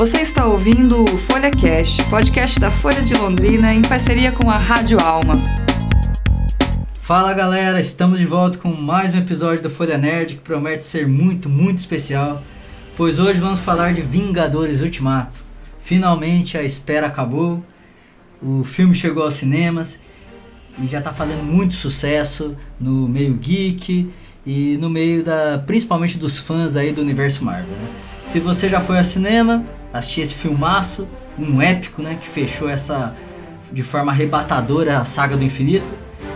Você está ouvindo o Folha Cast, podcast da Folha de Londrina em parceria com a Rádio Alma. Fala galera, estamos de volta com mais um episódio do Folha Nerd que promete ser muito, muito especial, pois hoje vamos falar de Vingadores Ultimato. Finalmente a espera acabou, o filme chegou aos cinemas e já está fazendo muito sucesso no meio geek e no meio da principalmente dos fãs aí do universo Marvel. Né? Se você já foi ao cinema, assistir esse filmaço, um épico, né, que fechou essa de forma arrebatadora a saga do infinito.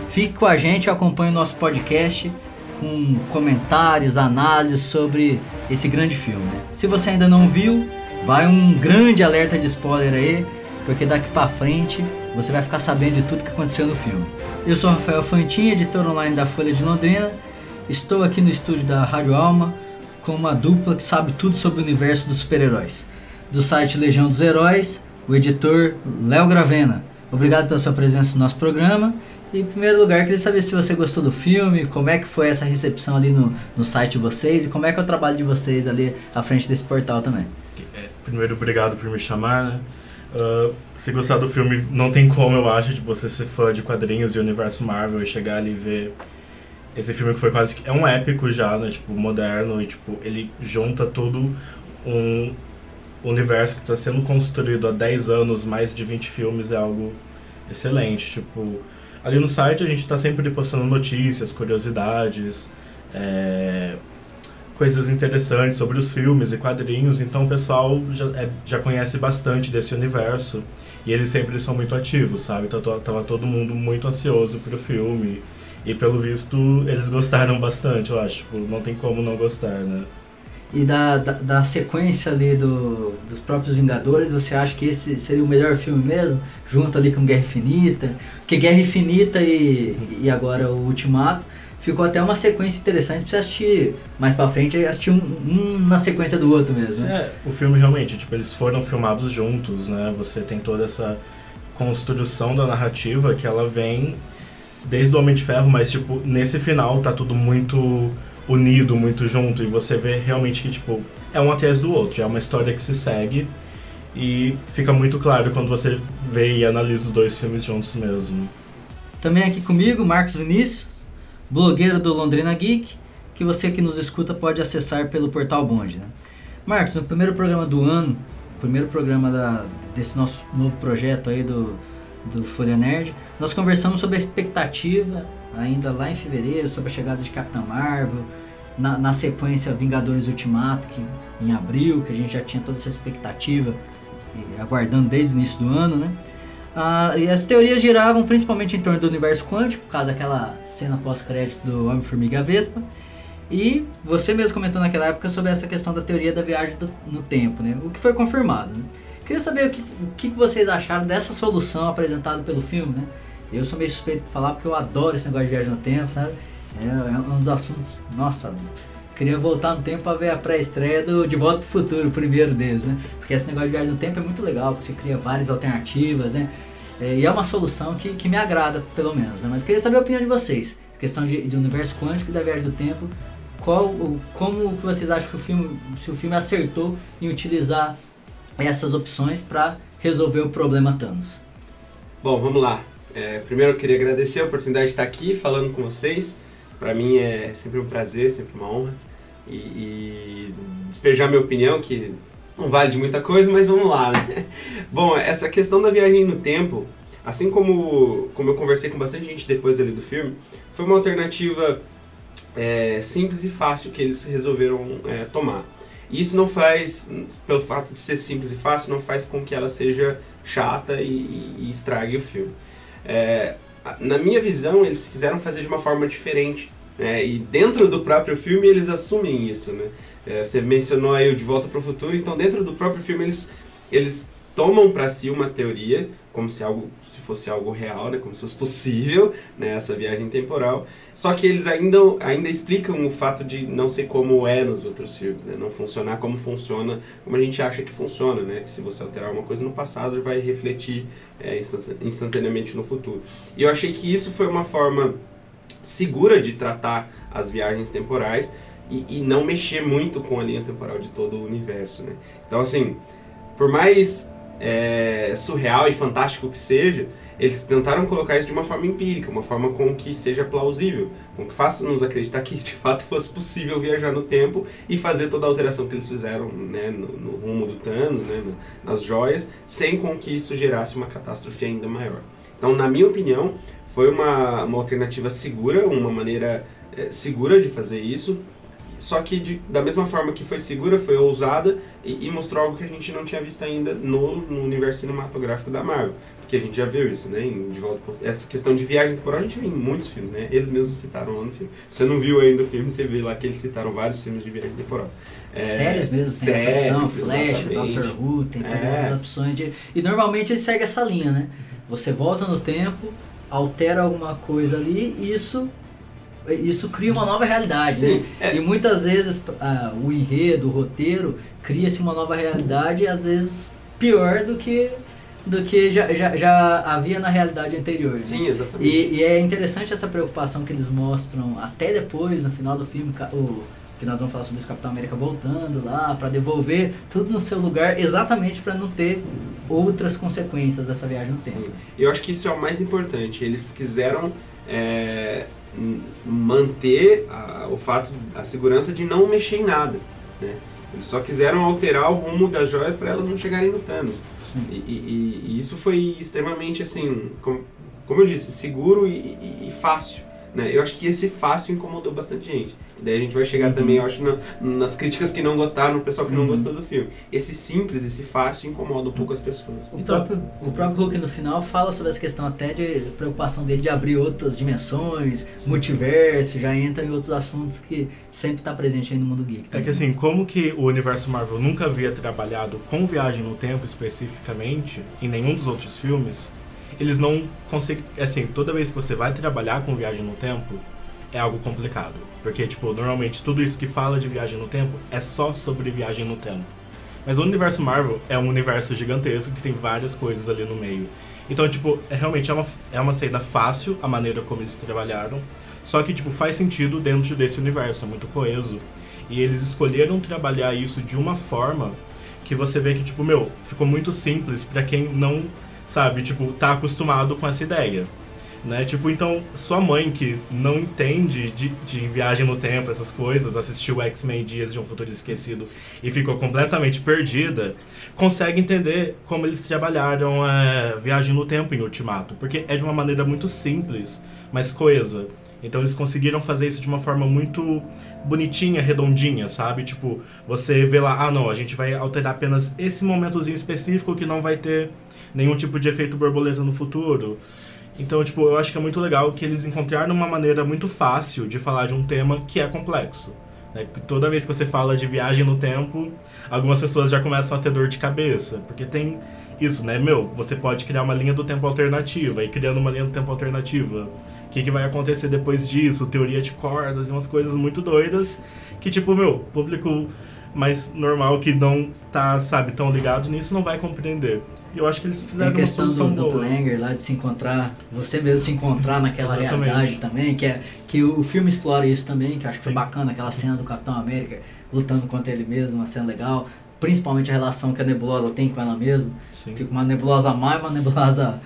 Fique com a gente, acompanhe o nosso podcast com comentários, análises sobre esse grande filme. Se você ainda não viu, vai um grande alerta de spoiler aí, porque daqui para frente você vai ficar sabendo de tudo que aconteceu no filme. Eu sou Rafael Fantin, editor online da Folha de Londrina. Estou aqui no estúdio da Rádio Alma com uma dupla que sabe tudo sobre o universo dos super-heróis do site Legião dos Heróis, o editor Léo Gravena. Obrigado pela sua presença no nosso programa. E, em primeiro lugar, queria saber se você gostou do filme, como é que foi essa recepção ali no, no site de vocês e como é que é o trabalho de vocês ali à frente desse portal também. É, primeiro, obrigado por me chamar, né? Uh, se gostar do filme, não tem como, eu acho, de você ser fã de quadrinhos e universo Marvel e chegar ali e ver esse filme que foi quase que... É um épico já, né? Tipo, moderno e, tipo, ele junta todo um, universo que está sendo construído há 10 anos, mais de 20 filmes, é algo excelente. Tipo, ali no site a gente está sempre postando notícias, curiosidades, é, coisas interessantes sobre os filmes e quadrinhos, então o pessoal já, é, já conhece bastante desse universo. E eles sempre são muito ativos, sabe? Então tava todo mundo muito ansioso pro filme. E pelo visto, eles gostaram bastante, eu acho. Tipo, não tem como não gostar, né? E da, da, da, sequência ali do, dos próprios Vingadores, você acha que esse seria o melhor filme mesmo? Junto ali com Guerra Infinita? Porque Guerra Infinita e, e agora o Ultimato ficou até uma sequência interessante pra você assistir mais pra frente e assistir um, um, na sequência do outro mesmo. Né? É, o filme realmente, tipo, eles foram filmados juntos, né? Você tem toda essa construção da narrativa que ela vem desde o Homem de Ferro, mas tipo, nesse final tá tudo muito unido, muito junto, e você vê realmente que, tipo, é um atrás do outro, é uma história que se segue, e fica muito claro quando você vê e analisa os dois filmes juntos mesmo. Também aqui comigo, Marcos Vinícius, blogueiro do Londrina Geek, que você que nos escuta pode acessar pelo portal Bond, né? Marcos, no primeiro programa do ano, primeiro programa da, desse nosso novo projeto aí do, do Folha Nerd, nós conversamos sobre a expectativa ainda lá em fevereiro, sobre a chegada de Capitã Marvel, na, na sequência Vingadores Ultimato, que em abril, que a gente já tinha toda essa expectativa, aguardando desde o início do ano, né? Ah, e as teorias giravam principalmente em torno do universo quântico, por causa daquela cena pós-crédito do Homem-Formiga Vespa. E você mesmo comentou naquela época sobre essa questão da teoria da viagem do, no tempo, né? O que foi confirmado, né? Queria saber o que, o que vocês acharam dessa solução apresentada pelo filme, né? Eu sou meio suspeito de falar porque eu adoro esse negócio de viagem no tempo, sabe? É, é um dos assuntos. Nossa, queria voltar no tempo para ver a pré-estreia do De Volta pro Futuro, o primeiro deles, né? Porque esse negócio de viagem no tempo é muito legal, porque você cria várias alternativas, né? É, e é uma solução que, que me agrada, pelo menos, né? Mas queria saber a opinião de vocês. Questão de, de universo quântico e da viagem do tempo. Qual, como que vocês acham que o filme, se o filme acertou em utilizar essas opções para resolver o problema Thanos? Bom, vamos lá. É, primeiro eu queria agradecer a oportunidade de estar aqui falando com vocês. Para mim é sempre um prazer, sempre uma honra. E, e, despejar minha opinião, que não vale de muita coisa, mas vamos lá, né? Bom, essa questão da viagem no tempo, assim como, como eu conversei com bastante gente depois ali do filme, foi uma alternativa é, simples e fácil que eles resolveram é, tomar. E isso não faz, pelo fato de ser simples e fácil, não faz com que ela seja chata e, e estrague o filme. É, na minha visão, eles quiseram fazer de uma forma diferente. Né? E dentro do próprio filme eles assumem isso. Né? É, você mencionou aí o De Volta para o Futuro, então dentro do próprio filme eles, eles tomam para si uma teoria como se algo se fosse algo real, né, como se fosse possível, né, essa viagem temporal. Só que eles ainda ainda explicam o fato de não ser como é nos outros filmes, né, não funcionar como funciona, como a gente acha que funciona, né, que se você alterar uma coisa no passado vai refletir é, instantaneamente no futuro. E eu achei que isso foi uma forma segura de tratar as viagens temporais e, e não mexer muito com a linha temporal de todo o universo, né. Então assim por mais é, surreal e fantástico que seja, eles tentaram colocar isso de uma forma empírica, uma forma com que seja plausível, com que faça-nos acreditar que de fato fosse possível viajar no tempo e fazer toda a alteração que eles fizeram né, no, no rumo do Thanos, né, no, nas joias, sem com que isso gerasse uma catástrofe ainda maior. Então, na minha opinião, foi uma, uma alternativa segura, uma maneira é, segura de fazer isso, só que de, da mesma forma que foi segura, foi ousada e, e, mostrou algo que a gente não tinha visto ainda no, no universo cinematográfico da Marvel. Porque a gente já viu isso, né? Em, de volta pro, essa questão de viagem temporal a gente vê em muitos filmes, né? Eles mesmos citaram lá no filme. Se você não viu ainda o filme, você vê lá que eles citaram vários filmes de viagem temporal. É, séries mesmo, tem essa opção, Flash, Doctor Who, tem todas é. as opções de. E normalmente ele segue essa linha, né? Você volta no tempo, altera alguma coisa ali e isso isso cria uma nova realidade, Sim, né? É. E muitas vezes ah, o enredo, o roteiro, cria-se uma nova realidade e às vezes pior do que do que já, já, já havia na realidade anterior. Né? Sim, exatamente. E, e, é interessante essa preocupação que eles mostram até depois, no final do filme, o, que nós vamos falar sobre o Capitão América voltando lá para devolver tudo no seu lugar, exatamente para não ter outras consequências dessa viagem no tempo. Sim. Eu acho que isso é o mais importante. Eles quiseram é, manter a, o fato, a segurança de não mexer em nada. Né? Eles só quiseram alterar o rumo das joias para elas não chegarem no Thanos. E, e, e, isso foi extremamente, assim, como, como eu disse, seguro e, e fácil. Né? Eu acho que esse fácil incomodou bastante gente. Daí a gente vai chegar uhum. também, eu acho, na, nas críticas que não gostaram, no pessoal que uhum. não gostou do filme. Esse simples, esse fácil incomoda um pouco as pessoas. O próprio, o próprio Hulk no final fala sobre essa questão até de preocupação dele de abrir outras dimensões, Sim. multiverso, já entra em outros assuntos que sempre está presente aí no mundo geek. Também. É que assim, como que o universo Marvel nunca havia trabalhado com viagem no tempo especificamente, em nenhum dos outros filmes, eles não conseguem. Assim, toda vez que você vai trabalhar com viagem no tempo, é algo complicado. Porque, tipo, normalmente tudo isso que fala de viagem no tempo é só sobre viagem no tempo. Mas o universo Marvel é um universo gigantesco que tem várias coisas ali no meio. Então, tipo, é, realmente é uma, é uma saída fácil a maneira como eles trabalharam. Só que, tipo, faz sentido dentro desse universo, é muito coeso. E eles escolheram trabalhar isso de uma forma que você vê que, tipo, meu, ficou muito simples para quem não sabe? Tipo, tá acostumado com essa ideia. Né? Tipo, então, sua mãe que não entende de, de viagem no tempo, essas coisas, assistiu X-Men Dias de um Futuro Esquecido e ficou completamente perdida, consegue entender como eles trabalharam é, viagem no tempo em Ultimato, porque é de uma maneira muito simples, mas coesa. Então eles conseguiram fazer isso de uma forma muito bonitinha, redondinha, sabe? Tipo, você vê lá, ah não, a gente vai alterar apenas esse momentozinho específico que não vai ter nenhum tipo de efeito borboleta no futuro. Então, tipo, eu acho que é muito legal que eles encontraram uma maneira muito fácil de falar de um tema que é complexo. Né? Toda vez que você fala de viagem no tempo, algumas pessoas já começam a ter dor de cabeça, porque tem isso, né? Meu, você pode criar uma linha do tempo alternativa, e criando uma linha do tempo alternativa, o que, que vai acontecer depois disso? Teoria de cordas e umas coisas muito doidas que, tipo, meu, público mais normal que não tá, sabe, tão ligado nisso não vai compreender. E eu acho que eles fizeram Tem a questão do, do Planger lá de se encontrar, você mesmo se encontrar naquela Exatamente. realidade também, que é que o filme explora isso também, que eu acho que foi bacana, aquela cena do Capitão América lutando contra ele mesmo, uma cena legal, principalmente a relação que a Nebulosa tem com ela mesma. Sim. Fica uma nebulosa má e uma nebulosa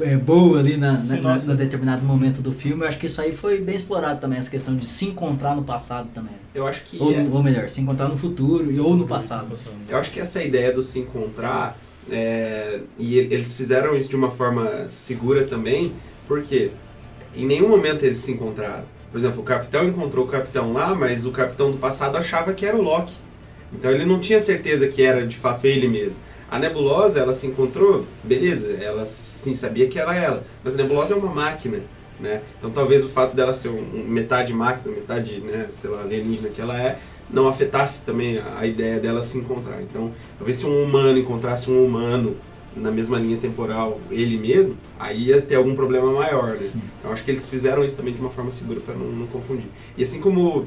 é, boa ali na, na, na, determinado momento do filme. Eu acho que isso aí foi bem explorado também, essa questão de se encontrar no passado também. Eu acho que. Ou, é... ou melhor, se encontrar no futuro e, ou no passado. Eu acho que essa ideia do se encontrar é, e eles fizeram isso de uma forma segura também, porque em nenhum momento eles se encontraram. Por exemplo, o capitão encontrou o capitão lá, mas o capitão do passado achava que era o Loki. Então ele não tinha certeza que era de fato ele mesmo. A nebulosa, ela se encontrou, beleza, ela sim sabia que era ela, mas a nebulosa é uma máquina, né? Então talvez o fato dela ser um, metade máquina, metade, né, sei lá, alienígena que ela é, não afetasse também a, a ideia dela se encontrar. Então, talvez se um humano encontrasse um humano na mesma linha temporal, ele mesmo, aí ia ter algum problema maior, né? Então, acho que eles fizeram isso também de uma forma segura para não, não confundir. E assim como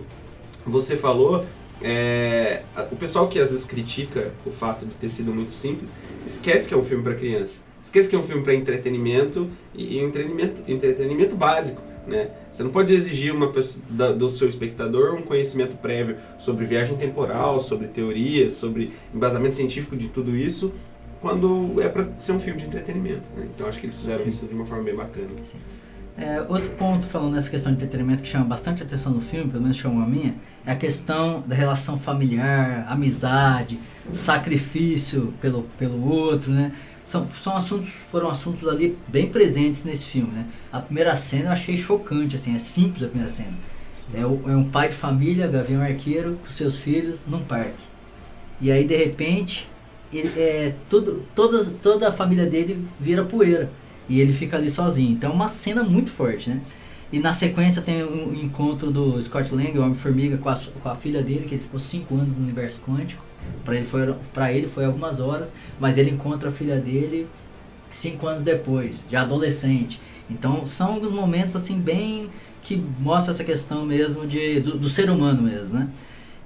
você falou, é, o pessoal que às vezes critica o fato de ter sido muito simples, esquece que é um filme para criança. Esquece que é um filme para entretenimento e, e entretenimento, entretenimento básico. Né? Você não pode exigir uma pessoa, da, do seu espectador um conhecimento prévio sobre viagem temporal, sobre teorias, sobre embasamento científico de tudo isso, quando é para ser um filme de entretenimento. Né? Então acho que eles fizeram Sim. isso de uma forma bem bacana. Sim. É, outro ponto falando nessa questão de entretenimento que chama bastante atenção no filme, pelo menos chamou a minha, é a questão da relação familiar, amizade, sacrifício pelo, pelo outro, né? São, são assuntos, foram assuntos ali bem presentes nesse filme, né? A primeira cena eu achei chocante, assim, é simples a primeira cena. É, é um pai de família, Gavião Arqueiro, com seus filhos num parque. E aí, de repente, ele, é, tudo, todas, toda a família dele vira poeira e ele fica ali sozinho. Então é uma cena muito forte, né? E na sequência tem um encontro do Scott Lang, o Homem-Formiga, com a, com a filha dele, que ele ficou 5 anos no universo quântico. Para ele, foi, ele foi algumas horas, mas ele encontra a filha dele 5 anos depois, já adolescente. Então são alguns momentos assim bem que mostra essa questão mesmo de, do, do ser humano mesmo, né?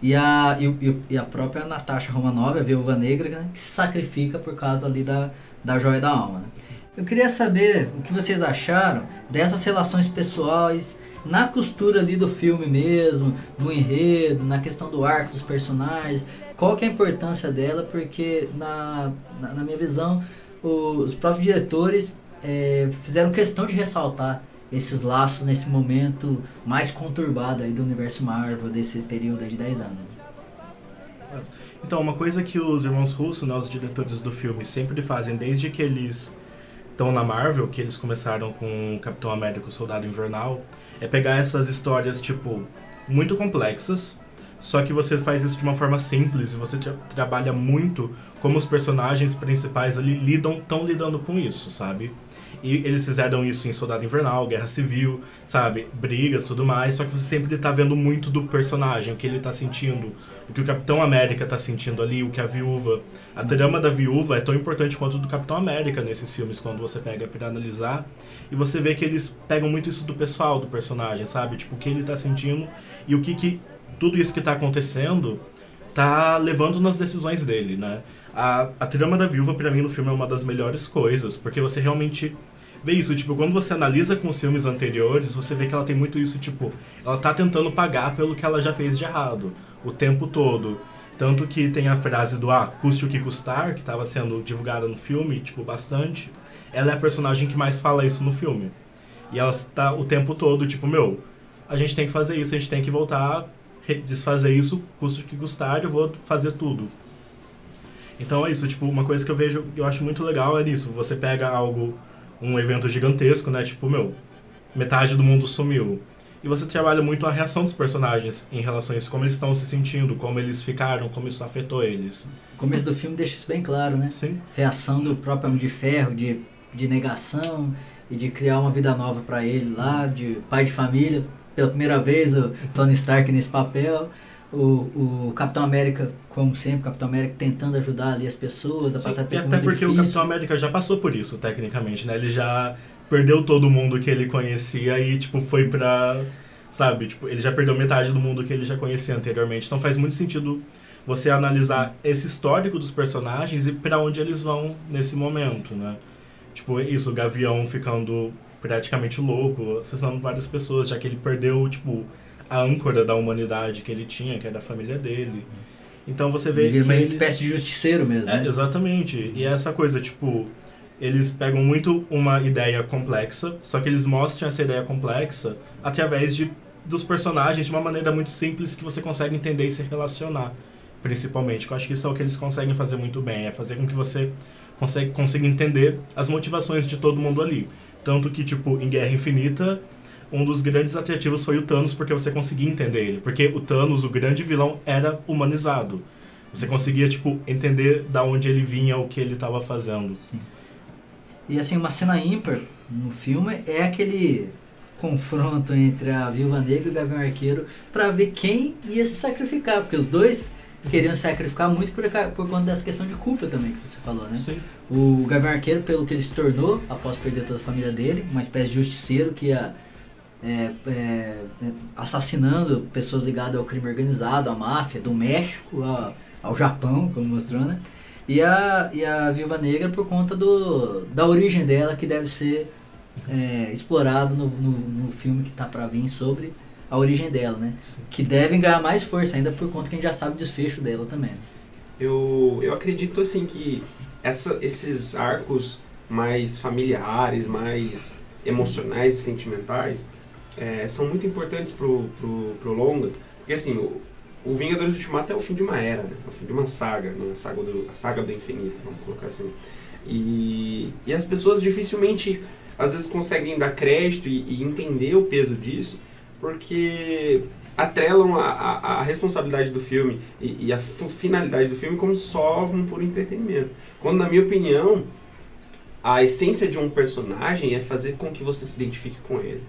E a, e, e a própria Natasha Romanoff, a viúva negra, né, que se sacrifica por causa ali da, da joia da alma. Né? Eu queria saber o que vocês acharam dessas relações pessoais na costura ali do filme mesmo, no enredo, na questão do arco dos personagens. Qual que é a importância dela? Porque na, na, na minha visão, os próprios diretores é, fizeram questão de ressaltar esses laços nesse momento mais conturbado aí do universo Marvel, desse período de 10 anos. Então, uma coisa que os irmãos Russo, né, os diretores do filme, sempre fazem desde que eles estão na Marvel, que eles começaram com Capitão América, o Soldado Invernal, é pegar essas histórias, tipo, muito complexas, só que você faz isso de uma forma simples e você tra trabalha muito como os personagens principais ali lidam, estão lidando com isso, sabe? E eles fizeram isso em Soldado Invernal, Guerra Civil, sabe? Brigas, tudo mais. Só que você sempre tá vendo muito do personagem, o que ele tá sentindo, o que o Capitão América tá sentindo ali, o que a viúva. A drama da viúva é tão importante quanto do Capitão América nesses filmes, quando você pega para analisar. E você vê que eles pegam muito isso do pessoal, do personagem, sabe? Tipo, o que ele tá sentindo e o que, que tudo isso que tá acontecendo tá levando nas decisões dele, né? A, a trama da viúva, para mim, no filme é uma das melhores coisas, porque você realmente vê isso, tipo, quando você analisa com os filmes anteriores, você vê que ela tem muito isso, tipo, ela tá tentando pagar pelo que ela já fez de errado, o tempo todo. Tanto que tem a frase do, ah, custe o que custar, que estava sendo divulgada no filme, tipo, bastante. Ela é a personagem que mais fala isso no filme. E ela está o tempo todo, tipo, meu, a gente tem que fazer isso, a gente tem que voltar, desfazer isso, custe o que custar, eu vou fazer tudo. Então é isso, tipo, uma coisa que eu vejo, eu acho muito legal é isso, você pega algo um evento gigantesco, né? Tipo, meu, metade do mundo sumiu. E você trabalha muito a reação dos personagens em relação a isso, como eles estão se sentindo, como eles ficaram, como isso afetou eles. O começo do filme deixa isso bem claro, né? Sim. Reação do próprio Homem de Ferro, de, de negação e de criar uma vida nova para ele lá, de pai de família. Pela primeira vez o Tony Stark nesse papel o, o Capitão América, como sempre, o Capitão América tentando ajudar ali as pessoas a Sim, passar por Até porque difícil. o Capitão América já passou por isso, tecnicamente, né? Ele já perdeu todo mundo que ele conhecia e, tipo, foi pra... Sabe? Tipo, ele já perdeu metade do mundo que ele já conhecia anteriormente. Então faz muito sentido você analisar esse histórico dos personagens e para onde eles vão nesse momento, né? Tipo, isso, o Gavião ficando praticamente louco, acessando várias pessoas, já que ele perdeu, tipo, a âncora da humanidade que ele tinha, que é da família dele. Então você vê. Ele vira uma eles... espécie de justiceiro mesmo. É, né? Exatamente. E é essa coisa, tipo, eles pegam muito uma ideia complexa, só que eles mostram essa ideia complexa através de, dos personagens de uma maneira muito simples que você consegue entender e se relacionar, principalmente. Eu acho que isso é o que eles conseguem fazer muito bem, é fazer com que você consegue, consiga entender as motivações de todo mundo ali. Tanto que, tipo, em Guerra Infinita, um dos grandes atrativos foi o Thanos, porque você conseguia entender ele. Porque o Thanos, o grande vilão, era humanizado. Você conseguia, tipo, entender da onde ele vinha, o que ele estava fazendo. Sim. E assim, uma cena ímpar no filme é aquele confronto entre a Viúva Negra e o Gavião Arqueiro para ver quem ia se sacrificar, porque os dois queriam se sacrificar muito por, por conta dessa questão de culpa também que você falou, né? Sim. O Gavião Arqueiro, pelo que ele se tornou após perder toda a família dele, uma espécie de justiceiro que ia é, é, é, assassinando pessoas ligadas ao crime organizado, à máfia, do México ao, ao Japão, como mostrou, né? E a, e a Viúva Negra por conta do, da origem dela, que deve ser é, explorado no, no, no filme que tá para vir sobre a origem dela, né? Que devem ganhar mais força ainda por conta que a gente já sabe o desfecho dela também. Eu, eu acredito assim que essa, esses arcos mais familiares, mais emocionais e sentimentais é, são muito importantes pro, pro, pro longa, porque assim, o, o Vingadores Ultimato é o fim de uma era, né? É o fim de uma saga, né? a, saga do, a saga do infinito, vamos colocar assim. E, e as pessoas dificilmente, às vezes, conseguem dar crédito e, e entender o peso disso, porque atrelam a, a, a, responsabilidade do filme e, e, a finalidade do filme como só um puro entretenimento. Quando, na minha opinião, a essência de um personagem é fazer com que você se identifique com ele.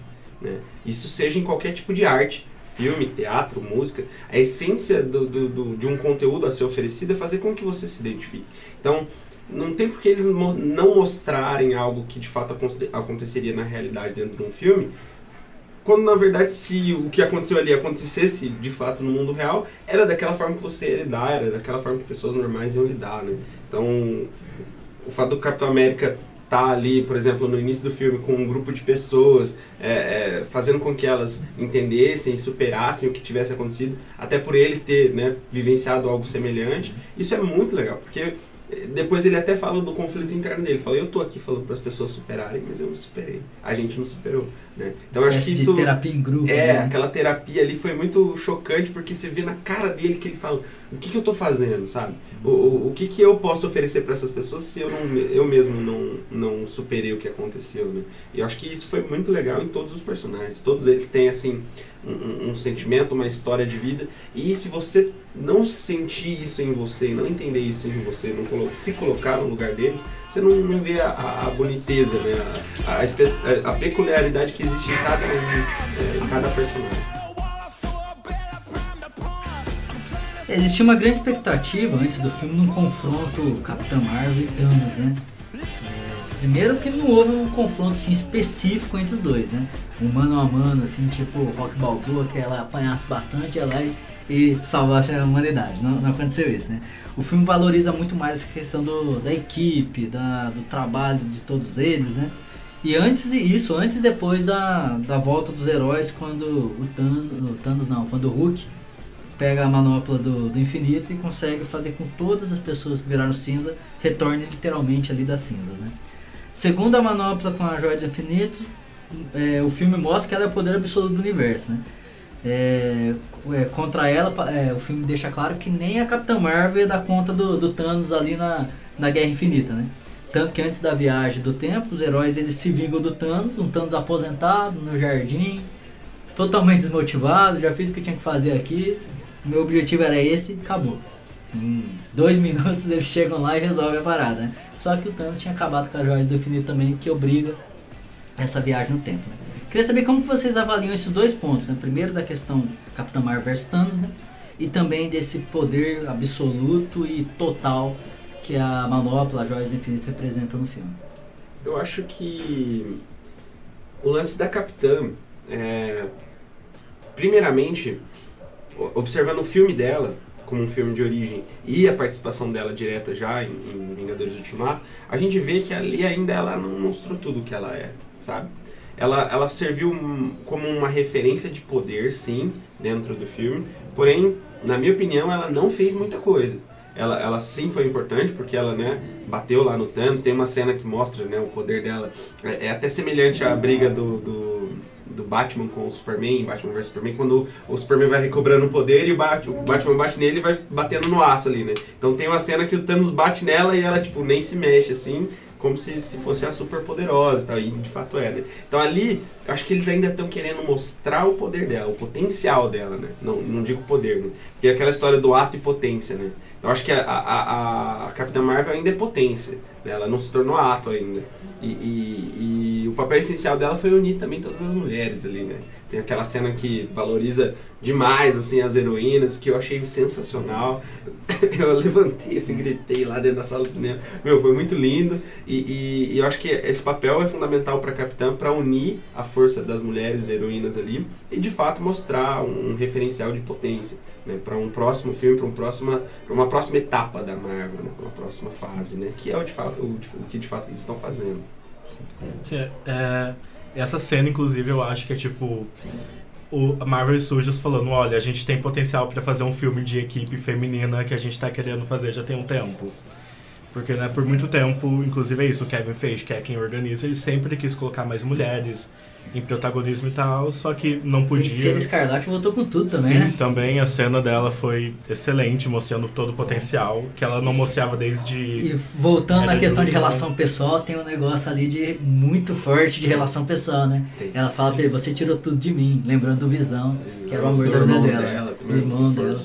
Né? Isso seja em qualquer tipo de arte, filme, teatro, música. A essência do, do, do, de um conteúdo a ser oferecido é fazer com que você se identifique. Então, não tem por que eles não mostrarem algo que de fato aconteceria na realidade dentro de um filme, quando na verdade se o que aconteceu ali acontecesse de fato no mundo real, era daquela forma que você ia lidar, era daquela forma que pessoas normais iam lidar, né? Então, o fato do Capitão América tá ali, por exemplo, no início do filme com um grupo de pessoas, é, é, fazendo com que elas entendessem e superassem o que tivesse acontecido, até por ele ter né, vivenciado algo semelhante, isso é muito legal, porque depois ele até fala do conflito interno dele. Fala, eu tô aqui falando para as pessoas superarem, mas eu não superei. A gente não superou, né? Então acho que isso terapia em grupo. É, né? aquela terapia ali foi muito chocante porque você vê na cara dele que ele fala, o que, que eu tô fazendo, sabe? O, o, o que, que eu posso oferecer para essas pessoas se eu não eu mesmo não não superei o que aconteceu, né? E eu acho que isso foi muito legal em todos os personagens. Todos eles têm assim um, um, sentimento, uma história de vida. E se você não sentir isso em você, não entender isso em você, não colo se colocar no lugar deles, você não, não vê a, a, a boniteza, né? a, a, peculiaridade que existe em cada, um, em cada personagem. Existia uma grande expectativa antes do filme num confronto Capitão Marvel e Thanos, né? Primeiro porque não houve um confronto assim, específico entre os dois, né? Um mano a mano, assim, tipo Rock Balboa, que ela apanhasse bastante ela e, e salvasse a humanidade. Não, não, aconteceu isso, né? O filme valoriza muito mais a questão do, da equipe, da, do trabalho de todos eles, né? E antes isso, antes e depois da, da volta dos heróis, quando o Thanos, o Thanos não, quando o Hulk pega a manopla do, do infinito e consegue fazer com todas as pessoas que viraram cinza retornem literalmente ali das cinzas, né? Segundo a manopla com a Joia do Infinito, é, o filme mostra que ela é o poder absoluto do universo, né? É, é, contra ela, é, o filme deixa claro que nem a Capitã Marvel dá conta do, do Thanos ali na, na Guerra Infinita, né? Tanto que antes da viagem do tempo, os heróis eles se vingam do Thanos, um Thanos aposentado no jardim, totalmente desmotivado, já fiz o que eu tinha que fazer aqui, meu objetivo era esse, acabou. Em dois minutos eles chegam lá e resolvem a parada, né? Só que o Thanos tinha acabado com as joias do infinito também, que obriga essa viagem no tempo, né? Queria saber como que vocês avaliam esses dois pontos, né? Primeiro da questão Capitão Marvel versus Thanos, né? E também desse poder absoluto e total que a manopla, as joias do infinito representa no filme. Eu acho que o lance da Capitã é... Primeiramente, observando o filme dela, como um filme de origem e a participação dela direta já em, em Vingadores Ultimato, a gente vê que ali ainda ela não mostrou tudo o que ela é, sabe? Ela, ela serviu como uma referência de poder, sim, dentro do filme, porém, na minha opinião, ela não fez muita coisa. Ela, ela sim foi importante porque ela né, bateu lá no Thanos. Tem uma cena que mostra né, o poder dela. É, é até semelhante à briga do, do do Batman com o Superman, Batman vs Superman, quando o Superman vai recobrando o poder e o, Bat o Batman bate nele e vai batendo no aço ali, né? Então tem uma cena que o Thanos bate nela e ela, tipo, nem se mexe, assim, como se, se fosse a super poderosa e tal, e de fato é, né? Então ali, eu acho que eles ainda estão querendo mostrar o poder dela, o potencial dela, né? Não, não digo poder, né? Porque é aquela história do ato e potência, né? Eu acho que a, a, a Capitã Marvel ainda é potência, né? ela não se tornou ato ainda. E, e, e, o papel essencial dela foi unir também todas as mulheres ali, né? Tem aquela cena que valoriza demais, assim, as heroínas, que eu achei sensacional. eu levantei, assim, gritei lá dentro da sala do cinema. Meu, foi muito lindo. E, e, e eu acho que esse papel é fundamental para Capitã, para unir a força das mulheres heroínas ali e, de fato, mostrar um, referencial de potência. Né, para um próximo filme, para um próxima, uma próxima etapa da Marvel, né, uma próxima fase, né, que é o, de fato, o, o que de fato eles estão fazendo. Sim, é, essa cena, inclusive, eu acho que é tipo o Marvel Studios falando, olha, a gente tem potencial para fazer um filme de equipe feminina que a gente tá querendo fazer já tem um tempo. Porque, né, por muito tempo, inclusive é isso, o Kevin Feige, que é quem organiza, ele sempre quis colocar mais mulheres em protagonismo e tal, só que não podia. Feiticeira Escarlate voltou com tudo também, Sim, né? também a cena dela foi excelente, mostrando todo o potencial que ela não mostrava desde. E voltando na questão de relação pessoal, tem um negócio ali de muito forte de relação pessoal, né? Ela fala pra ele, você tirou tudo de mim, lembrando do Visão, que era o amor da vida dela. também, O irmão dela.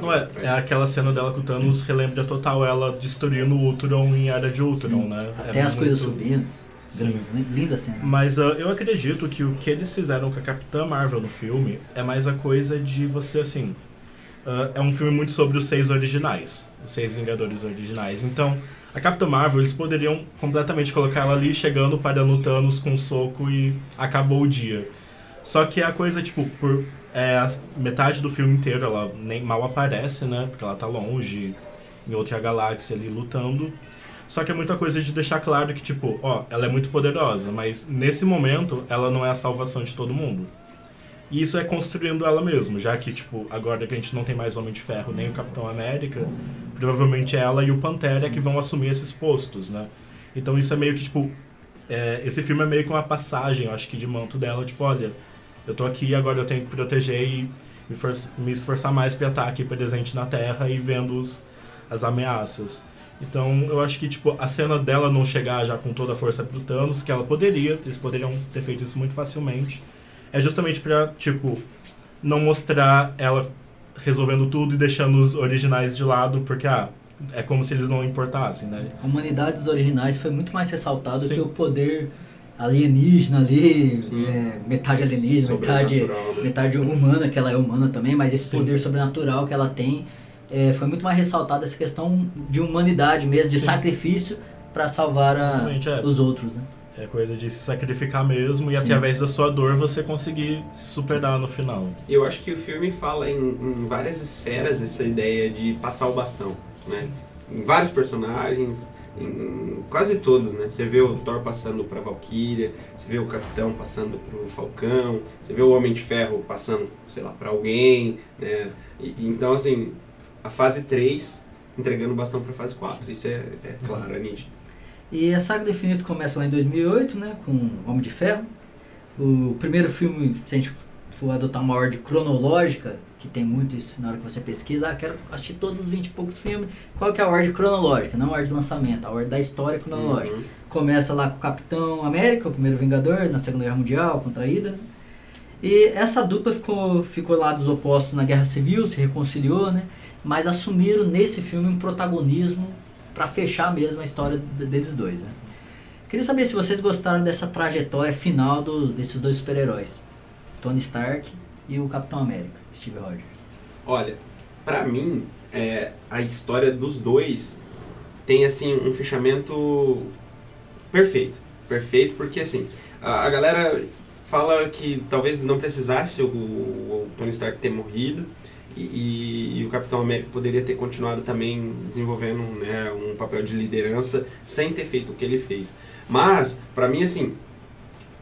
Não é, é aquela cena dela com o Thanos relembra total ela destruindo o Ultron em Era de Ultron, Sim. né? Até É as coisas muito- subindo. Sim. Linda cena. Mas ah, eu acredito que o que eles fizeram com a Capitã Marvel no filme é mais a coisa de você, assim. ah, é um filme muito sobre os seis originais, os seis Vingadores originais. Então, a Capitã Marvel, eles poderiam completamente colocar ela ali, chegando, parando o Thanos com um soco e acabou o dia. Só que a coisa, tipo, por é, metade do filme inteiro ela nem mal aparece, né? Porque ela tá longe, em outra galáxia ali lutando. Só que é muita coisa de deixar claro que, tipo, ó, ela é muito poderosa, mas nesse momento ela não é a salvação de todo mundo. E isso é construindo ela mesmo, já que, tipo, agora que a gente não tem mais Homem de Ferro nem o Capitão América, provavelmente ela e o Pantera que vão assumir esses postos, né? Então isso é meio que, tipo, é, esse filme é meio que uma passagem, eu acho que, de manto dela, tipo, olha, eu tô aqui, agora eu tenho que proteger e me, me esforçar mais pra estar aqui presente na Terra e vendo os, as ameaças. Então, eu acho que, tipo, a cena dela não chegar já com toda a força pro Thanos, que ela poderia, eles poderiam ter feito isso muito facilmente, é justamente pra, tipo, não mostrar ela resolvendo tudo e deixando os originais de lado, porque, ah, é como se eles não importassem, né? A humanidade dos originais foi muito mais ressaltado Sim. que o poder alienígena ali, é, metade alienígena, metade, né? metade humana, que ela é humana também, mas esse Sim. poder sobrenatural que ela tem é, foi muito mais ressaltado essa questão de humanidade mesmo, de Sim. sacrifício para salvar a- é. os outros, né? É coisa de se sacrificar mesmo e Sim. através da sua dor você conseguir se superar no final. Eu acho que o filme fala em, em várias esferas essa ideia de passar o bastão, né? Em vários personagens, em, quase todos, né? Você vê o Thor passando pra Valkyria, você vê o Capitão passando pro Falcão, você vê o Homem de Ferro passando, sei lá, pra alguém, né? E então, assim, a fase 3 entregando o bastão pra fase 4. Isso é, é claro, é nítido. E a saga do infinito começa lá em 2008, né, com Homem de Ferro. O primeiro filme, se a gente for adotar uma ordem cronológica, que tem muito isso na hora que você pesquisa, ah, quero assistir todos os 20 e poucos filmes, qual que é a ordem cronológica? Não a ordem de lançamento, a ordem da história cronológica. Uhum. Começa lá com o Capitão América, o primeiro Vingador, na Segunda Guerra Mundial, contra a Hydra. E essa dupla ficou, ficou lá dos opostos na Guerra Civil, se reconciliou, né? Mas assumiram nesse filme um protagonismo para fechar mesmo a história deles dois, né? Queria saber se vocês gostaram dessa trajetória final do, desses dois super-heróis. Tony Stark e o Capitão América, Steve Rogers. Olha, pra mim, é, a história dos dois tem assim um fechamento perfeito. Perfeito, porque assim, a, a galera fala que talvez não precisasse o, o Tony Stark ter morrido e, e- o Capitão América poderia ter continuado também desenvolvendo né, um papel de liderança sem ter feito o que ele fez. Mas, pra mim, assim,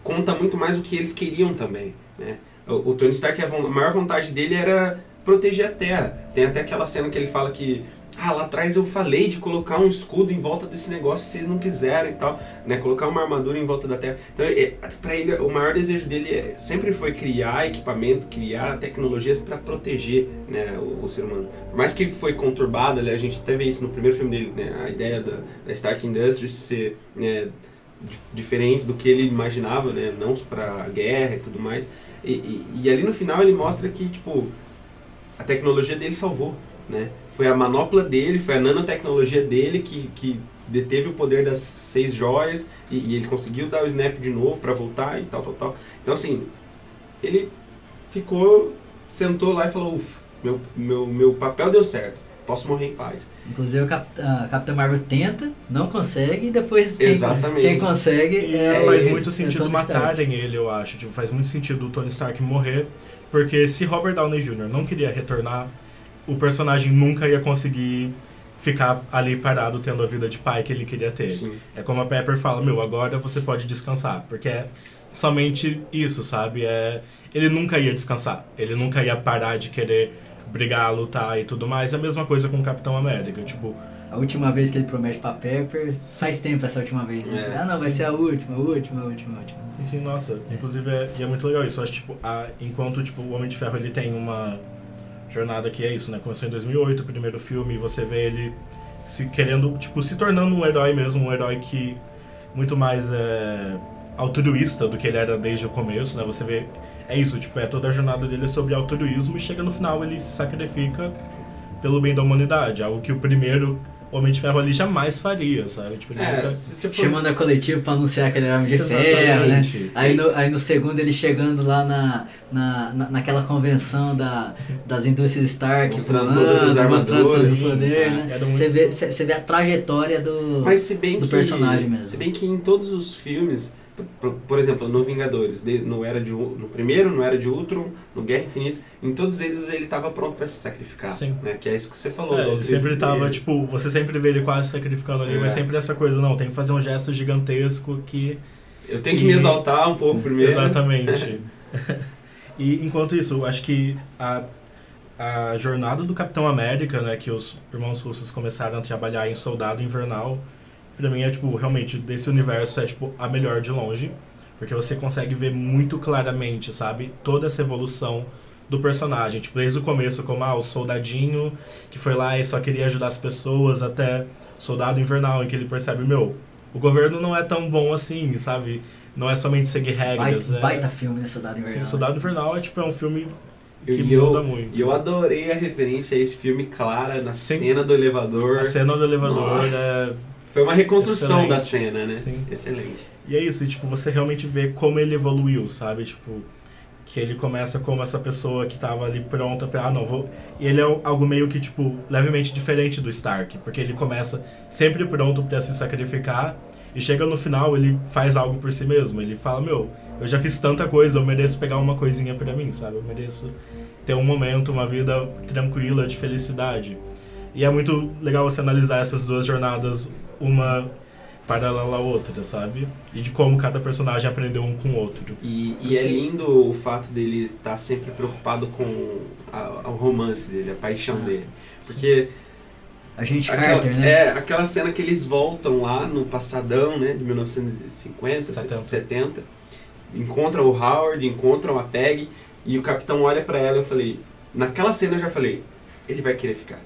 conta muito mais o que eles queriam também, né? O, o Tony Stark, a, a maior vontade dele era proteger a Terra. Tem até aquela cena que ele fala que ah, lá atrás eu falei de colocar um escudo em volta desse negócio, vocês não quiseram e tal, né? Colocar uma armadura em volta da Terra. Então, é, para ele, o maior desejo dele é- sempre foi criar equipamento, criar tecnologias para proteger, né, o, o ser humano. Por mais que foi conturbado, a gente até vê isso no primeiro filme dele, né? A ideia da, da Stark Industries ser né, di- diferente do que ele imaginava, né? Não para guerra e tudo mais. E, e, e ali no final ele mostra que, tipo, a tecnologia dele salvou, né? Foi a manopla dele, foi a nanotecnologia dele que, que deteve o poder das seis joias e, e ele conseguiu dar o snap de novo para voltar e tal, tal, tal. Então, assim, ele ficou, sentou lá e falou, ufa, meu, meu, meu papel deu certo, posso morrer em paz. Inclusive, o Cap a Capitã Marvel tenta, não consegue, e depois quem, Exatamente. quem consegue E é faz o- muito é sentido Tony Stark. matarem ele, eu acho. Tipo, faz muito sentido o Tony Stark morrer, porque se Robert Downey Jr. não queria retornar, o personagem nunca ia conseguir ficar ali parado tendo a vida de pai que ele queria ter. Sim. É como a Pepper fala, meu, agora você pode descansar, porque é somente isso, sabe? É, ele nunca ia descansar, ele nunca ia parar de querer brigar, lutar e tudo mais. É a mesma coisa com o Capitão América, tipo, A última vez que ele promete pra Pepper, faz tempo essa última vez, né? É, ah, não, vai sim. ser a última, a última, a última, a última. Sim, sim, nossa. Inclusive, é, e é muito legal isso. Eu acho, tipo, a, enquanto, tipo, o Homem de Ferro, ele tem uma jornada que é isso, né? Começou em 2008, o primeiro filme, e você vê ele se querendo, tipo, se tornando um herói mesmo, um herói que muito mais é altruísta do que ele era desde o começo, né? Você vê, é isso, tipo, é toda a jornada dele é sobre altruísmo e chega no final ele se sacrifica pelo bem da humanidade, algo que o primeiro Homem de Ferro ali jamais faria, sabe? Tipo, ele É, nunca- se você for Chamando a coletiva pra anunciar que ele era homem de ferro, né? Aí no, aí no segundo ele chegando lá na, na, na- naquela convenção da, das indústrias Stark, Mostrando voando, todas as armaduras, o poder, sim, né? era muito- Você vê, você você vê a trajetória do... Mas se bem do que personagem mesmo. se bem que em todos os filmes, por, por exemplo, no Vingadores, no era de no primeiro, no era de Ultron, no Guerra Infinita, em todos eles ele estava pronto para se sacrificar, Sim. né? Que é isso que você falou. É, ele sempre tava, dele. tipo, você sempre vê ele quase sacrificando ali, É. mas sempre essa coisa, não, tem que fazer um gesto gigantesco que. eu tenho que e- me exaltar um pouco primeiro. Exatamente. e enquanto isso, eu acho que a, a jornada do Capitão América, né, que os irmãos russos começaram a trabalhar em Soldado Invernal, pra mim é, tipo, realmente, desse universo é, tipo, a melhor de longe. Porque você consegue ver muito claramente, sabe, toda essa evolução do personagem. Tipo, desde o começo, como ah, o soldadinho que foi lá e só queria ajudar as pessoas, até Soldado Invernal, em que ele percebe, meu, o governo não é tão bom assim, sabe? Não é somente seguir regras. Baita, é... baita filme, né? Soldado Invernal. Sim, Soldado Invernal é, tipo, é um filme que E eu, muda muito. e eu adorei a referência a esse filme clara na Sim. cena do elevador. A cena do elevador Nossa. é... Foi uma reconstrução Excelente. da cena, né? Sim. Excelente. E é isso, e, tipo, você realmente vê como ele evoluiu, sabe? Tipo, que ele começa como essa pessoa que tava ali pronta pra, ah, não, vou... E ele é algo meio que, tipo, levemente diferente do Stark, porque ele começa sempre pronto pra se sacrificar, e chega no final, ele faz algo por si mesmo. Ele fala, meu, eu já fiz tanta coisa, eu mereço pegar uma coisinha pra mim, sabe? Eu mereço ter um momento, uma vida tranquila, de felicidade. E é muito legal você analisar essas duas jornadas, uma paralela à outra, sabe? E de como cada personagem aprendeu um com o outro. E, e é lindo o fato dele estar sempre preocupado com a- o romance dele, a paixão Ah. dele. Porque A gente aquela, Carter, né? é, aquela cena que eles voltam lá no passadão, né, de 1950, 70. 70, encontram o Howard, encontram a Peg, e o capitão olha pra ela e eu falei, naquela cena eu já falei, ele vai querer ficar.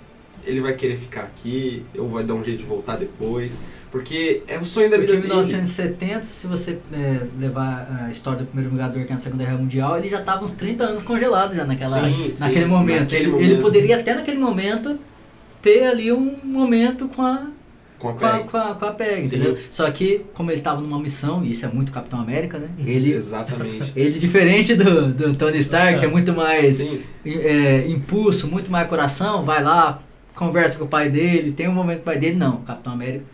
Ele vai querer ficar aqui, eu vou dar um jeito de voltar depois, porque é o sonho da Porque vida em dele. 1970, se você é, levar a história do primeiro Vingador, que é na Segunda Guerra Mundial, ele já estava uns 30 anos congelado já naquela, Sim, sim, naquele momento. naquele ele, momento. ele poderia até naquele momento ter ali um momento com a, Com a Peg. com a, com a Peg, entendeu? Só que, como ele estava numa missão, e isso é muito Capitão América, né? Ele, Exatamente. ele diferente do, do Tony Stark, que é muito mais é, impulso, muito mais coração, vai lá, conversa com o pai dele, tem um momento com o pai dele, não. Capitão América,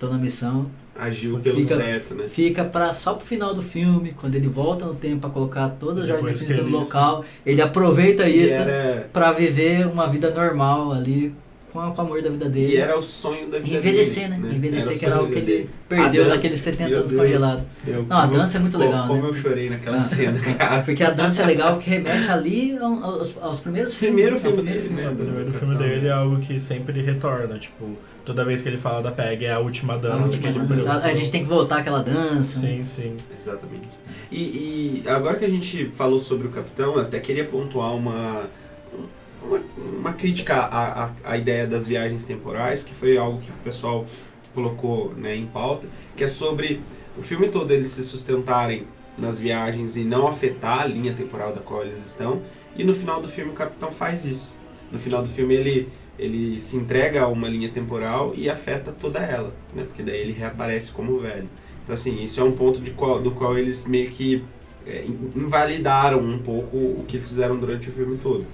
tô na missão, agiu pelo Fica- certo, né? fica pra, só pro final do filme, quando ele volta no tempo pra colocar todas as joias no local, ele aproveita isso era, pra viver uma vida normal ali, com, a- com o amor da vida dele. e era o sonho da vida Envelhecer, dele, né? Envelhecer, o que era algo que dele. ele perdeu A dança, naqueles 70 meu anos Deus congelados. Não, a como- dança é muito como- legal, Como né? eu chorei naquela Ah. cena, cara. Porque a dança é legal, que remete ali ao- aos, aos primeiros filmes. Primeiro ao filme primeiro dele, filme. né? O primeiro do filme Capitão. dele é algo que sempre retorna, tipo, toda vez que ele fala da Peg é a última A dança última que ele dança. A gente tem que voltar àquela dança. Sim, sim. Exatamente. E, e agora que a gente falou sobre o Capitão, eu até queria pontuar uma, uma, uma crítica à, à, à ideia das viagens temporais, que foi algo que o pessoal colocou né, em pauta, que é sobre o filme todo eles se sustentarem nas viagens e não afetar a linha temporal da qual eles estão, e no final do filme o Capitão faz isso. No final do filme ele, ele se entrega a uma linha temporal e afeta toda ela, né? porque daí ele reaparece como velho. Então, assim, isso é um ponto de qual, do qual eles meio que é, in- invalidaram um pouco o que eles fizeram durante o filme todo.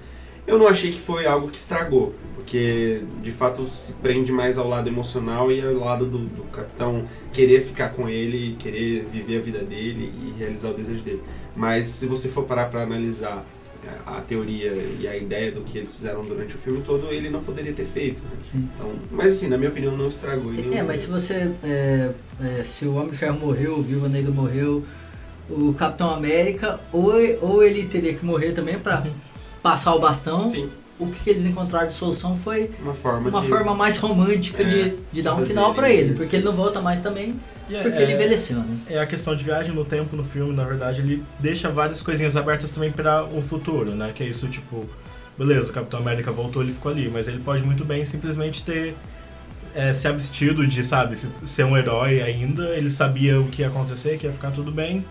Eu não achei que foi algo que estragou, porque de fato se prende mais ao lado emocional e ao lado do, do capitão querer ficar com ele, querer viver a vida dele e realizar o desejo dele. Mas se você for parar para analisar a teoria e a ideia do que eles fizeram durante o filme todo, ele não poderia ter feito. Né? Então, mas assim, na minha opinião, não estragou. Sim, nenhum é, mas se você. é, é, se o Homem de Ferro morreu, o Viúva Negra morreu, o Capitão América, ou, ou ele teria que morrer também pra passar o bastão. Sim, O que eles encontraram de solução foi uma forma uma de... forma mais romântica É, de, de dar um final pra ele ele, porque ele não volta mais também, E é- porque é- ele envelheceu, né? É a questão de viagem no tempo no filme, na verdade, ele deixa várias coisinhas abertas também para o futuro, né? Que é isso, tipo, beleza, o Capitão América voltou, ele ficou ali, mas ele pode muito bem simplesmente ter é, se abstido de, sabe, se- ser um herói ainda, ele sabia o que ia acontecer, que ia ficar tudo bem.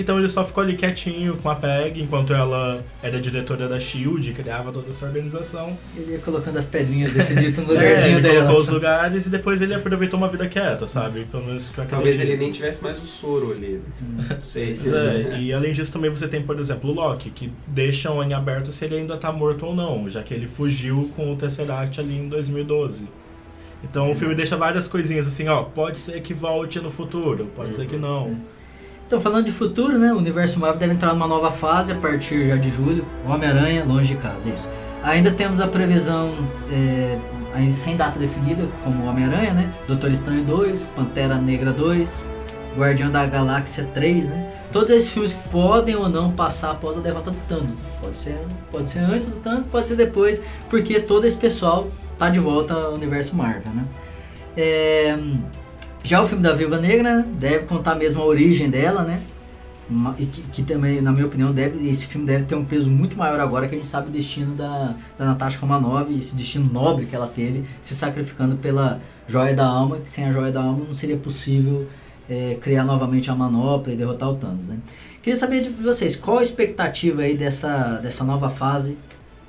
Então ele só ficou ali quietinho com a Peg, enquanto ela era diretora da SHIELD, criava toda essa organização. Ele ia colocando as pedrinhas definidas no É, lugarzinho ele dela. colocou os lugares e depois ele aproveitou uma vida quieta, sabe? Pelo menos que eu Talvez ele nem tivesse mais o soro ali. né? Não sei. Pois é, e além disso também você tem, por exemplo, o Loki, que deixam em aberto se ele ainda tá morto ou não, já que ele fugiu com o Tesseract ali em 2012. Então o filme deixa várias coisinhas assim, ó, pode ser que volte no futuro, pode ser que não. Então, falando de futuro, né? O universo Marvel deve entrar numa nova fase a partir já de julho. Homem-Aranha, longe de casa, isso. Ainda temos a previsão, é, sem data definida, como Homem-Aranha, né? Doutor Estranho 2, Pantera Negra 2, Guardião da Galáxia 3, né? Todos esses filmes que podem ou não passar após a derrota do Thanos. né? Pode ser, pode ser antes do Thanos, pode ser depois, porque todo esse pessoal tá de volta ao universo Marvel, né? É, já o filme da Viúva Negra deve contar mesmo a origem dela, né? E que, que também, na minha opinião, deve, esse filme deve ter um peso muito maior agora que a gente sabe o destino da, da Natasha Romanoff, esse destino nobre que ela teve, se sacrificando pela joia da alma, que sem a joia da alma não seria possível é, criar novamente a manopla e derrotar o Thanos, né? Queria saber de vocês, qual a expectativa aí dessa, dessa nova fase,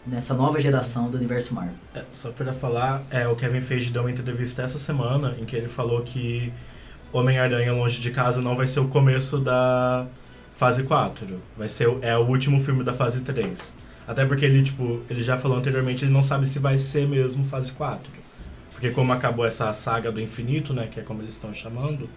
nessa nova geração do universo Marvel? É, só pra falar, é, o Kevin Feige deu uma entrevista essa semana em que ele falou que Homem-Aranha Longe de Casa não vai ser o começo da fase 4. Vai ser é o último filme da fase 3. Até porque ele, tipo, ele já falou anteriormente, ele não sabe se vai ser mesmo fase 4. Porque como acabou essa saga do infinito, né, que é como eles estão chamando,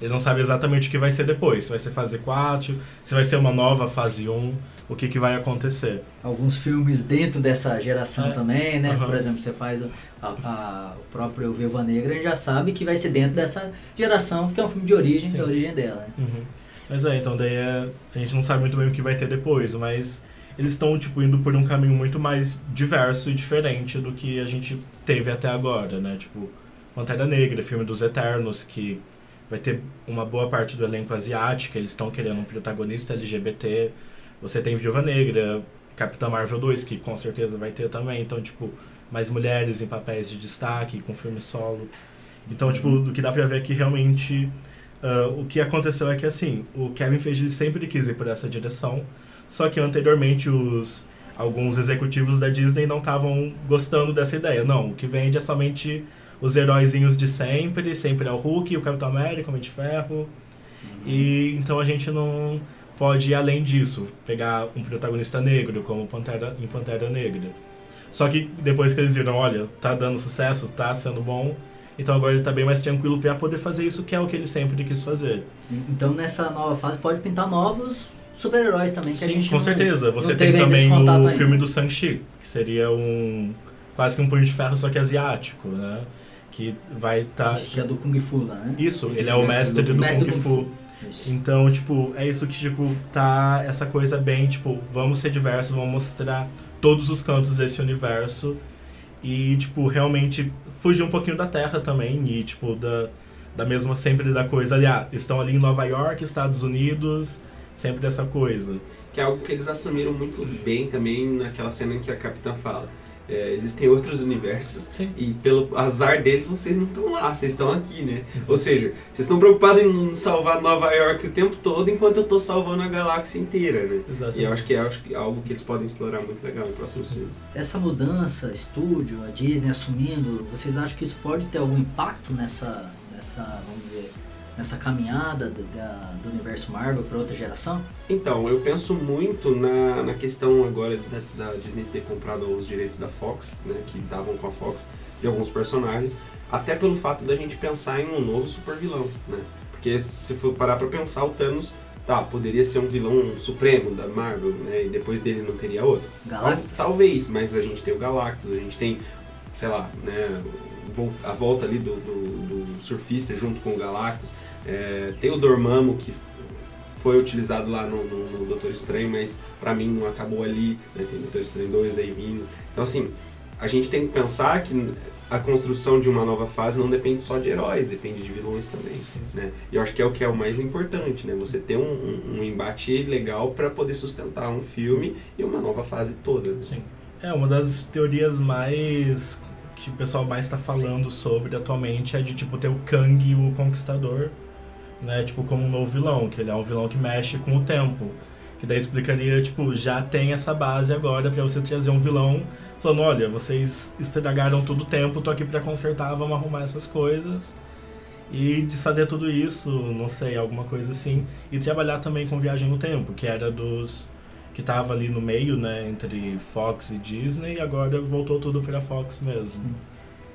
ele não sabe exatamente o que vai ser depois. Se vai ser fase 4, se vai ser uma nova fase 1, o que, que vai acontecer. alguns filmes dentro dessa geração É. também, né? Aham. Por exemplo, você faz a, a- o próprio Viúva Negra, a gente já sabe que vai ser dentro dessa geração, porque é um filme de origem, Sim. da origem dela, né? Uhum. Mas é, então daí é, a gente não sabe muito bem o que vai ter depois, mas eles estão tipo indo por um caminho muito mais diverso e diferente do que a gente teve até agora, né? Tipo, Pantera Negra, filme dos Eternos, que vai ter uma boa parte do elenco asiático, eles estão querendo um protagonista LGBT. Você tem Viúva Negra, Capitã Marvel 2, que com certeza vai ter também, então tipo, mais mulheres em papéis de destaque, com filme solo. Então, tipo, do que dá pra ver é que realmente ah, o que aconteceu é que assim, o Kevin Feige sempre quis ir por essa direção, só que anteriormente os alguns executivos da Disney não estavam gostando dessa ideia. Não, o que vende é somente os heróizinhos de sempre, sempre é o Hulk, o Capitão América, o Homem de Ferro. E então a gente não pode ir além disso, pegar um protagonista negro como Pantera, em Pantera Negra. Só que depois que eles viram, olha, tá dando sucesso, tá sendo bom, então agora ele tá bem mais tranquilo pra poder fazer isso, que é o que ele sempre quis fazer. Então nessa nova fase pode pintar novos super-heróis também, que a Sim, gente com não- certeza. Você tem também o ainda. filme do Shang-Chi, que seria um quase que um punho de ferro, só que asiático, né? Que vai estar... Que é do Kung Fu lá, né? Isso, ele é o mestre do- do, mestre Kung do Fu. Kung Isso. Então, tipo, é isso que, tipo, tá essa coisa bem, tipo, vamos ser diversos, vamos mostrar todos os cantos desse universo e, tipo, realmente fugir um pouquinho da Terra também e, tipo, da, da mesma, sempre da coisa, aliás, estão ali em Nova York, Estados Unidos, sempre dessa coisa. Que é algo que eles assumiram muito bem também naquela cena em que a Capitã fala. É, existem outros universos Sim. e pelo azar deles vocês não estão lá, vocês estão aqui, né? Ou seja, vocês estão preocupados em salvar Nova York o tempo todo enquanto eu tô salvando a galáxia inteira, né? Exato. E eu acho que é acho que é algo que eles podem explorar muito legal em próximos filmes. Essa mudança, estúdio, a Disney assumindo, vocês acham que isso pode ter algum impacto nessa, nessa vamos dizer, nessa caminhada do, da- do universo Marvel para outra geração? Então, eu penso muito na, na questão agora da, da Disney ter comprado os direitos da Fox, né, que estavam com a Fox, de alguns personagens, até pelo fato da gente pensar em um novo super vilão, né? Porque se for parar pra pensar, o Thanos Tá, poderia ser um vilão supremo da Marvel, né? E depois dele não teria outro? Galactus. Tal- Talvez, mas a gente tem o Galactus, a gente tem, sei lá, né? A volta ali do, do, do surfista junto com o Galactus. É, tem o Dormammu que foi utilizado lá no, no, no Doutor Estranho, mas pra mim não acabou ali. Né? Tem Doutor Estranho 2 aí vindo. Então, assim, a gente tem que pensar que a construção de uma nova fase não depende só de heróis, depende de vilões também. Né? E eu acho que é o que é o mais importante, né? Você ter um, um, um embate legal para poder sustentar um filme e uma nova fase toda. né? Sim. É, uma das teorias mais que o pessoal mais está falando sobre atualmente é de tipo ter o Kang, o Conquistador, né, tipo como um novo vilão, que ele é um vilão que mexe com o tempo. Que daí explicaria, tipo, já tem essa base agora pra você trazer um vilão falando, olha, vocês estragaram todo o tempo, tô aqui pra consertar, vamos arrumar essas coisas. E desfazer tudo isso, não sei, alguma coisa assim. E trabalhar também com Viagem no Tempo, que era dos que tava ali no meio, né, entre Fox e Disney, e agora voltou tudo pra Fox mesmo.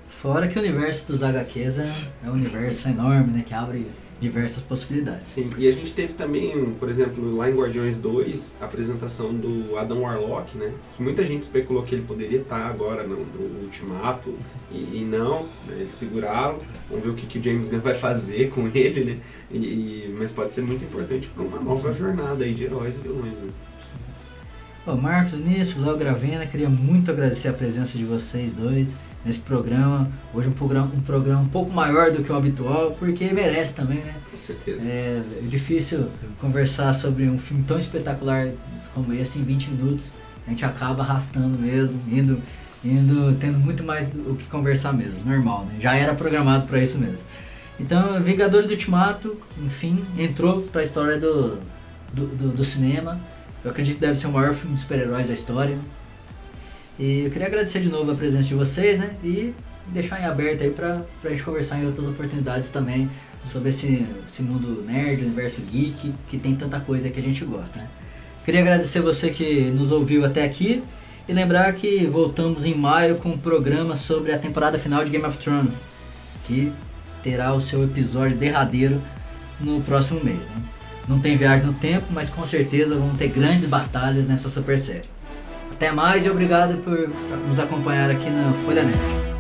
Fora que o universo dos HQs é, é um universo enorme, né? Que abre diversas possibilidades. Sim, e a gente teve também, por exemplo, lá em Guardiões 2, a apresentação do Adam Warlock, né? Que muita gente especulou que ele poderia estar agora no, no Ultimato, e, e não, né, eles seguraram. Vamos ver o que, que o James Gunn vai fazer com ele, né? E, e- mas pode ser muito importante para uma nova jornada aí de heróis e vilões, né? Ô, Marcos, Nisso, Léo Gravena, queria muito agradecer a presença de vocês dois nesse programa. Hoje um programa, um programa um pouco maior do que o habitual, porque merece também, né? Com certeza. É difícil conversar sobre um filme tão espetacular como esse em 20 minutos. A gente acaba arrastando mesmo, indo, indo tendo muito mais o que conversar mesmo, normal, né? Já era programado para isso mesmo. Então, Vingadores Ultimato, enfim, entrou para a história do, do, do, do cinema. Eu acredito que deve ser o maior filme de super-heróis da história. E eu queria agradecer de novo a presença de vocês, né? E deixar em aberto aí pra, pra gente conversar em outras oportunidades também sobre esse, esse mundo nerd, universo geek, que tem tanta coisa que a gente gosta, né? Queria agradecer você que nos ouviu até aqui e lembrar que voltamos em maio com um programa sobre a temporada final de Game of Thrones, que terá o seu episódio derradeiro no próximo mês, né? Não tem viagem no tempo, mas com certeza vão ter grandes batalhas nessa super série. Até mais e obrigado por nos acompanhar aqui na Folha Nerd.